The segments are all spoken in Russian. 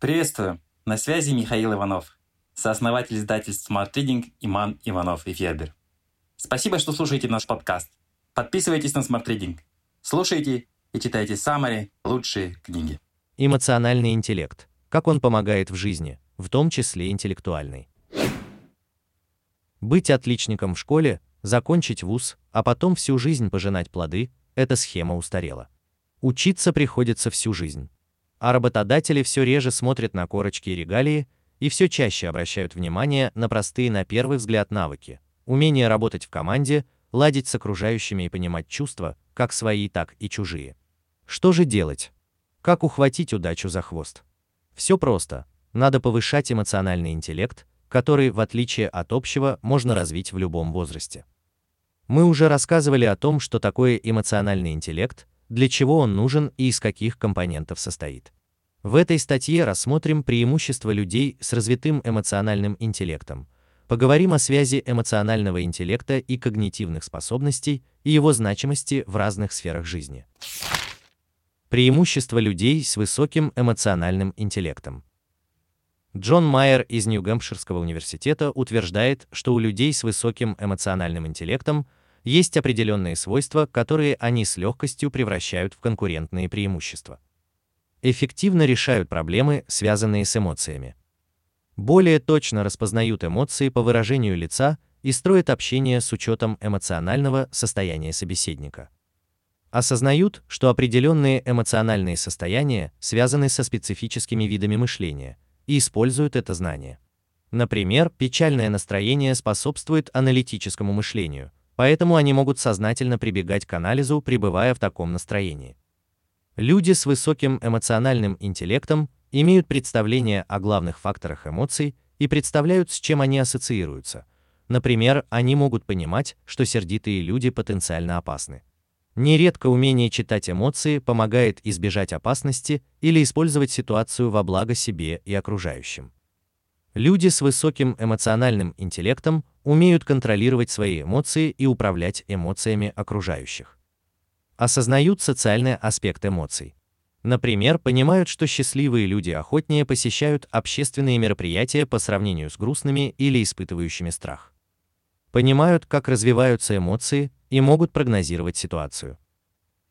Приветствую! На связи Михаил Иванов, сооснователь издательств Smart Reading Иман Иванов и Федер. Спасибо, что слушаете наш подкаст. Подписывайтесь на Smart Reading. Слушайте и читайте самые лучшие книги. Эмоциональный интеллект. Как он помогает в жизни, в том числе интеллектуальной. Быть отличником в школе, закончить вуз, а потом всю жизнь пожинать плоды – эта схема устарела. Учиться приходится всю жизнь. А работодатели все реже смотрят на корочки и регалии и все чаще обращают внимание на простые на первый взгляд навыки, умение работать в команде, ладить с окружающими и понимать чувства, как свои, так и чужие. Что же делать? Как ухватить удачу за хвост? Все просто. Надо повышать эмоциональный интеллект, который, в отличие от общего, можно развить в любом возрасте. Мы уже рассказывали о том, что такое эмоциональный интеллект, для чего он нужен и из каких компонентов состоит. В этой статье рассмотрим преимущества людей с развитым эмоциональным интеллектом, поговорим о связи эмоционального интеллекта и когнитивных способностей и его значимости в разных сферах жизни. Преимущества людей с высоким эмоциональным интеллектом. Джон Майер из Нью-Гэмпширского университета утверждает, что у людей с высоким эмоциональным интеллектом есть определенные свойства, которые они с легкостью превращают в конкурентные преимущества. Эффективно решают проблемы, связанные с эмоциями. Более точно распознают эмоции по выражению лица и строят общение с учетом эмоционального состояния собеседника осознают, что определенные эмоциональные состояния связаны со специфическими видами мышления, и используют это знание. Например, печальное настроение способствует аналитическому мышлению, поэтому они могут сознательно прибегать к анализу, пребывая в таком настроении. Люди с высоким эмоциональным интеллектом имеют представление о главных факторах эмоций и представляют, с чем они ассоциируются. Например, они могут понимать, что сердитые люди потенциально опасны. Нередко умение читать эмоции помогает избежать опасности или использовать ситуацию во благо себе и окружающим. Люди с высоким эмоциональным интеллектом умеют контролировать свои эмоции и управлять эмоциями окружающих. Осознают социальный аспект эмоций. Например, понимают, что счастливые люди охотнее посещают общественные мероприятия по сравнению с грустными или испытывающими страх. Понимают, как развиваются эмоции, и могут прогнозировать ситуацию.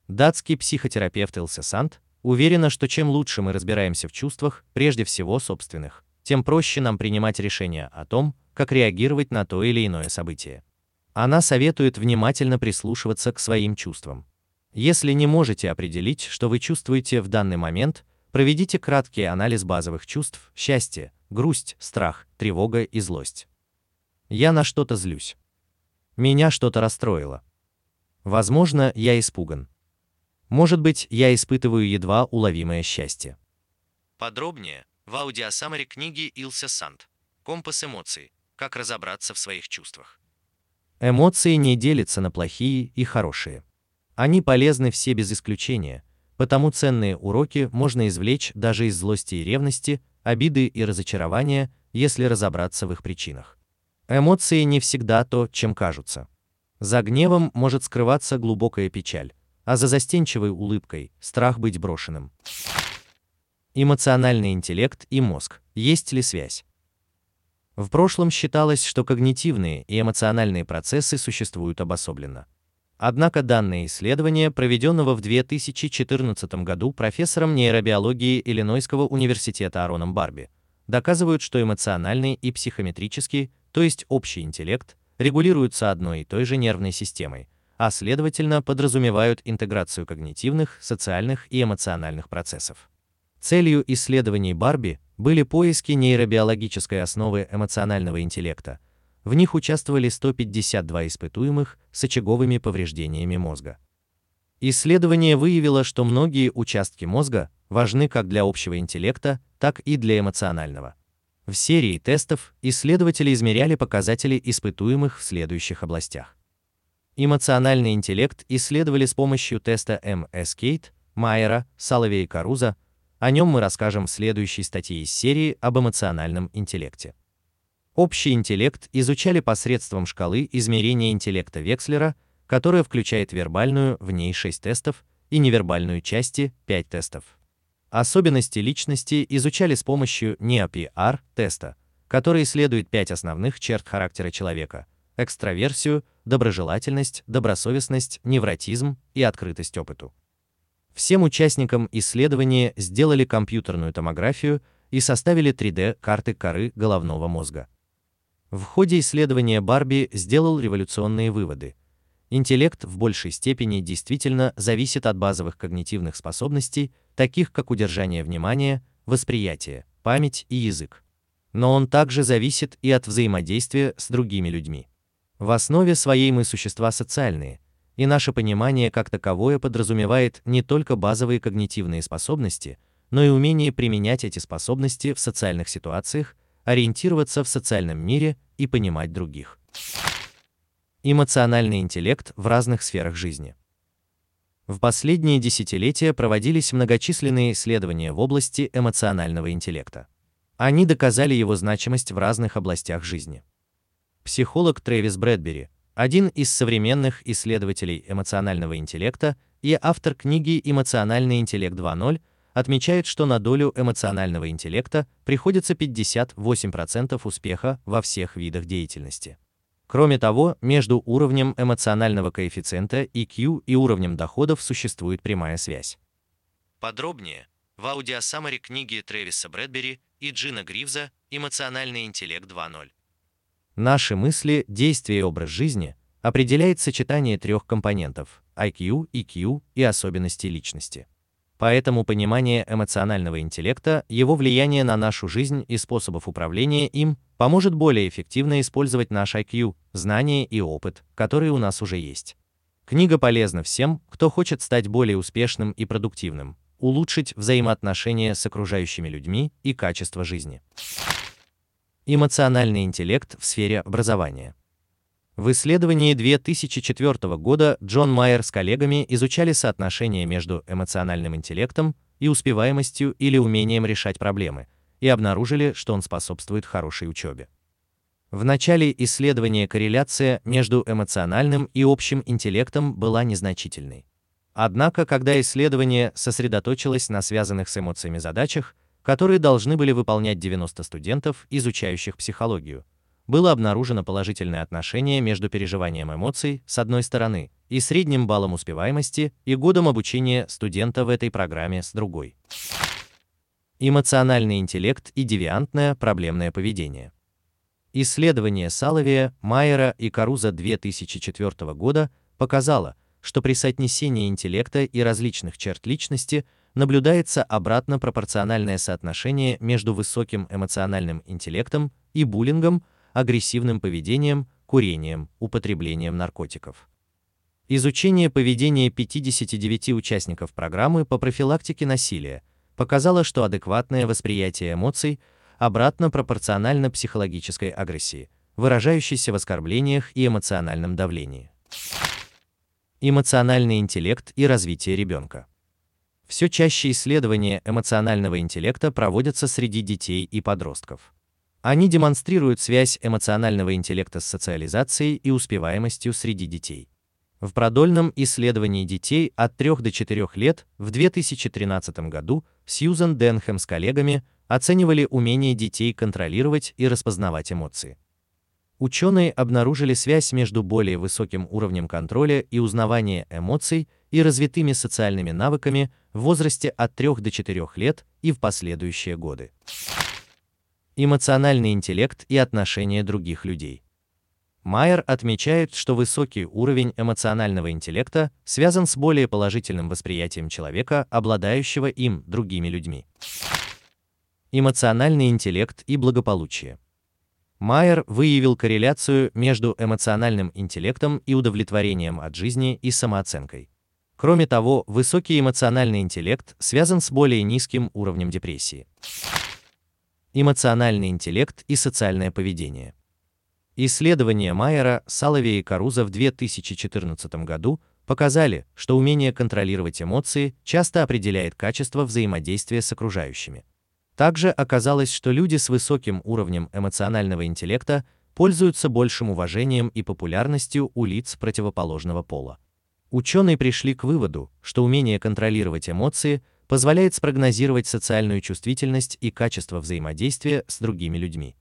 Датский психотерапевт Илсе Сант уверена, что чем лучше мы разбираемся в чувствах, прежде всего собственных, тем проще нам принимать решения о том, как реагировать на то или иное событие. Она советует внимательно прислушиваться к своим чувствам. Если не можете определить, что вы чувствуете в данный момент, проведите краткий анализ базовых чувств: счастье, грусть, страх, тревога и злость. Я на что-то злюсь. Меня что-то расстроило. Возможно, я испуган. Может быть, я испытываю едва уловимое счастье. Подробнее в аудиосаммари книги Илса Сант «Компас эмоций. Как разобраться в своих чувствах». Эмоции не делятся на плохие и хорошие. Они полезны все без исключения, потому ценные уроки можно извлечь даже из злости и ревности, обиды и разочарования, если разобраться в их причинах. Эмоции не всегда то, чем кажутся. За гневом может скрываться глубокая печаль, а за застенчивой улыбкой – страх быть брошенным. Эмоциональный интеллект и мозг. Есть ли связь? В прошлом считалось, что когнитивные и эмоциональные процессы существуют обособленно. Однако данные исследования, проведенного в 2014 году профессором нейробиологии Иллинойского университета Ароном Барби, доказывают, что эмоциональный и психометрический, то есть общий интеллект, регулируются одной и той же нервной системой, а следовательно подразумевают интеграцию когнитивных, социальных и эмоциональных процессов. Целью исследований Барби были поиски нейробиологической основы эмоционального интеллекта. В них участвовали 152 испытуемых с очаговыми повреждениями мозга. Исследование выявило, что многие участки мозга важны как для общего интеллекта, так и для эмоционального. В серии тестов исследователи измеряли показатели испытуемых в следующих областях. Эмоциональный интеллект исследовали с помощью теста MS-KATE, Майера, Соловей и Каруза. О нем мы расскажем в следующей статье из серии об эмоциональном интеллекте. Общий интеллект изучали посредством шкалы измерения интеллекта Векслера, которая включает вербальную в ней 6 тестов и невербальную части 5 тестов. Особенности личности изучали с помощью NEOPR-теста, который исследует пять основных черт характера человека – экстраверсию, доброжелательность, добросовестность, невротизм и открытость опыту. Всем участникам исследования сделали компьютерную томографию и составили 3D-карты коры головного мозга. В ходе исследования Барби сделал революционные выводы. Интеллект в большей степени действительно зависит от базовых когнитивных способностей, таких как удержание внимания, восприятие, память и язык. Но он также зависит и от взаимодействия с другими людьми. В основе своей мы существа социальные, и наше понимание как таковое подразумевает не только базовые когнитивные способности, но и умение применять эти способности в социальных ситуациях, ориентироваться в социальном мире и понимать других. Эмоциональный интеллект в разных сферах жизни. В последние десятилетия проводились многочисленные исследования в области эмоционального интеллекта. Они доказали его значимость в разных областях жизни. Психолог Трэвис Брэдбери, один из современных исследователей эмоционального интеллекта и автор книги «Эмоциональный интеллект 2.0», отмечает, что на долю эмоционального интеллекта приходится 58% успеха во всех видах деятельности. Кроме того, между уровнем эмоционального коэффициента EQ и уровнем доходов существует прямая связь. Подробнее в аудиосаммари книги Трэвиса Брэдбери и Джина Гривза «Эмоциональный интеллект 2.0». Наши мысли, действия и образ жизни определяет сочетание трех компонентов – IQ, EQ и особенностей личности. Поэтому понимание эмоционального интеллекта, его влияние на нашу жизнь и способов управления им поможет более эффективно использовать наш IQ, знания и опыт, которые у нас уже есть. Книга полезна всем, кто хочет стать более успешным и продуктивным, улучшить взаимоотношения с окружающими людьми и качество жизни. Эмоциональный интеллект в сфере образования. В исследовании 2004 года Джон Майер с коллегами изучали соотношение между эмоциональным интеллектом и успеваемостью или умением решать проблемы, и обнаружили, что он способствует хорошей учебе. В начале исследования корреляция между эмоциональным и общим интеллектом была незначительной. Однако, когда исследование сосредоточилось на связанных с эмоциями задачах, которые должны были выполнять 90 студентов, изучающих психологию, было обнаружено положительное отношение между переживанием эмоций, с одной стороны, и средним баллом успеваемости и годом обучения студента в этой программе с другой. Эмоциональный интеллект и девиантное проблемное поведение. Исследование Саловия, Майера и Каруза 2004 года показало, что при соотнесении интеллекта и различных черт личности наблюдается обратно пропорциональное соотношение между высоким эмоциональным интеллектом и буллингом, агрессивным поведением, курением, употреблением наркотиков. Изучение поведения 59 участников программы по профилактике насилия показало, что адекватное восприятие эмоций обратно пропорционально психологической агрессии, выражающейся в оскорблениях и эмоциональном давлении. Эмоциональный интеллект и развитие ребенка. Все чаще исследования эмоционального интеллекта проводятся среди детей и подростков. Они демонстрируют связь эмоционального интеллекта с социализацией и успеваемостью среди детей. В продольном исследовании детей от 3 до 4 лет в 2013 году Сьюзан Денхэм с коллегами оценивали умение детей контролировать и распознавать эмоции. Ученые обнаружили связь между более высоким уровнем контроля и узнавания эмоций и развитыми социальными навыками в возрасте от 3 до 4 лет и в последующие годы эмоциональный интеллект и отношения других людей. Майер отмечает, что высокий уровень эмоционального интеллекта связан с более положительным восприятием человека, обладающего им другими людьми. Эмоциональный интеллект и благополучие. Майер выявил корреляцию между эмоциональным интеллектом и удовлетворением от жизни и самооценкой. Кроме того, высокий эмоциональный интеллект связан с более низким уровнем депрессии эмоциональный интеллект и социальное поведение. Исследования Майера, Саловей и Каруза в 2014 году показали, что умение контролировать эмоции часто определяет качество взаимодействия с окружающими. Также оказалось, что люди с высоким уровнем эмоционального интеллекта пользуются большим уважением и популярностью у лиц противоположного пола. Ученые пришли к выводу, что умение контролировать эмоции позволяет спрогнозировать социальную чувствительность и качество взаимодействия с другими людьми.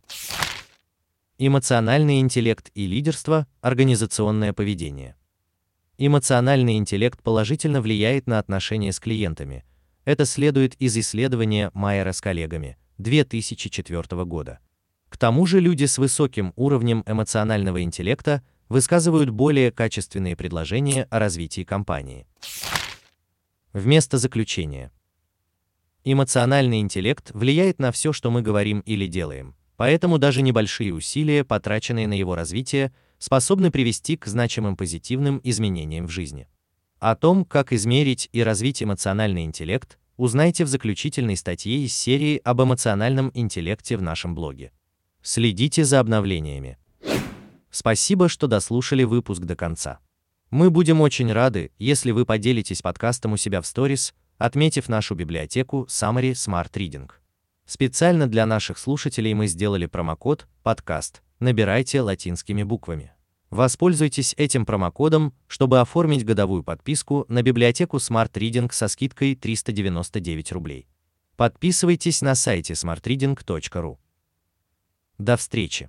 Эмоциональный интеллект и лидерство, организационное поведение. Эмоциональный интеллект положительно влияет на отношения с клиентами. Это следует из исследования Майера с коллегами 2004 года. К тому же люди с высоким уровнем эмоционального интеллекта высказывают более качественные предложения о развитии компании. Вместо заключения. Эмоциональный интеллект влияет на все, что мы говорим или делаем, поэтому даже небольшие усилия, потраченные на его развитие, способны привести к значимым позитивным изменениям в жизни. О том, как измерить и развить эмоциональный интеллект, узнайте в заключительной статье из серии об эмоциональном интеллекте в нашем блоге. Следите за обновлениями. Спасибо, что дослушали выпуск до конца. Мы будем очень рады, если вы поделитесь подкастом у себя в сторис, отметив нашу библиотеку Summary Smart Reading. Специально для наших слушателей мы сделали промокод «Подкаст». Набирайте латинскими буквами. Воспользуйтесь этим промокодом, чтобы оформить годовую подписку на библиотеку Smart Reading со скидкой 399 рублей. Подписывайтесь на сайте smartreading.ru. До встречи!